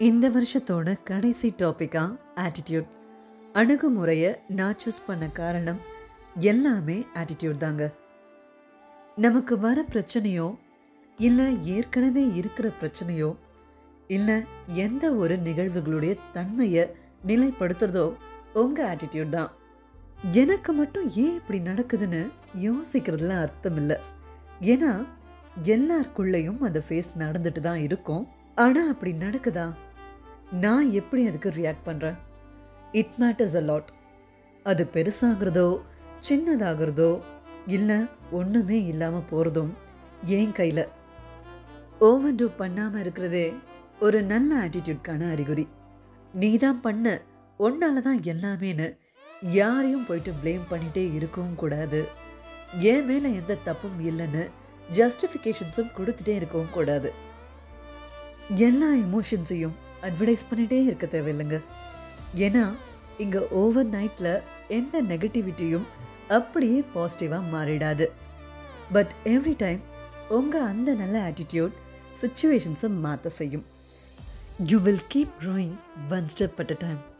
இந்த வருஷத்தோட கடைசி டாப்பிக்கா ஆட்டிடியூட் அணுகுமுறையை நான் சூஸ் பண்ண காரணம் எல்லாமே ஆட்டிடியூட் தாங்க. நமக்கு வர பிரச்சனையோ இல்லை ஏற்கனவே இருக்கிற பிரச்சனையோ இல்லை எந்த ஒரு நிகழ்வுகளுடைய தன்மையை நிலைப்படுத்துறதோ உங்கள் ஆட்டிடியூட் தான். எனக்கு மட்டும் ஏன் இப்படி நடக்குதுன்னு யோசிக்கிறதுல அர்த்தம் இல்லை. ஏன்னா எல்லாருக்குள்ளேயும் அந்த ஃபேஸ் நடந்துட்டு தான் இருக்கும். ஆனால் அப்படி நடக்குதா? நான் எப்படி அதுக்கு ரியாக்ட் பண்ணுறேன் இட் மேட்டர்ஸ் அ லாட் அது பெருசாகிறதோ சின்னதாகிறதோ இல்லை ஒன்றுமே இல்லாமல் போகிறதும் என் கையில். ஓவர் டூ பண்ணாமல் இருக்கிறதே ஒரு நல்ல ஆட்டிடியூட்கான அறிகுறி. நீ தான் பண்ண உன்னால தான் எல்லாமேன்னு யாரையும் போயிட்டு ப்ளேம் பண்ணிட்டே இருக்கவும் கூடாது. என் மேலே எந்த தப்பும் இல்லைன்னு ஜஸ்டிஃபிகேஷன்ஸும் கொடுத்துட்டே இருக்கவும் கூடாது. எல்லா எமோஷன்ஸையும் அட்வர்டைஸ் பண்ணிகிட்டே இருக்க தேவையில்லைங்க. ஏன்னா இங்கே ஓவர் நைட்டில் எந்த நெகட்டிவிட்டியும் அப்படியே பாசிட்டிவாக மாறிடாது. பட் எவ்ரி டைம் உங்கள் அந்த நல்ல ஆட்டிடியூட் சுச்சுவேஷன்ஸை மாற்ற செய்யும். You will keep growing one step at a time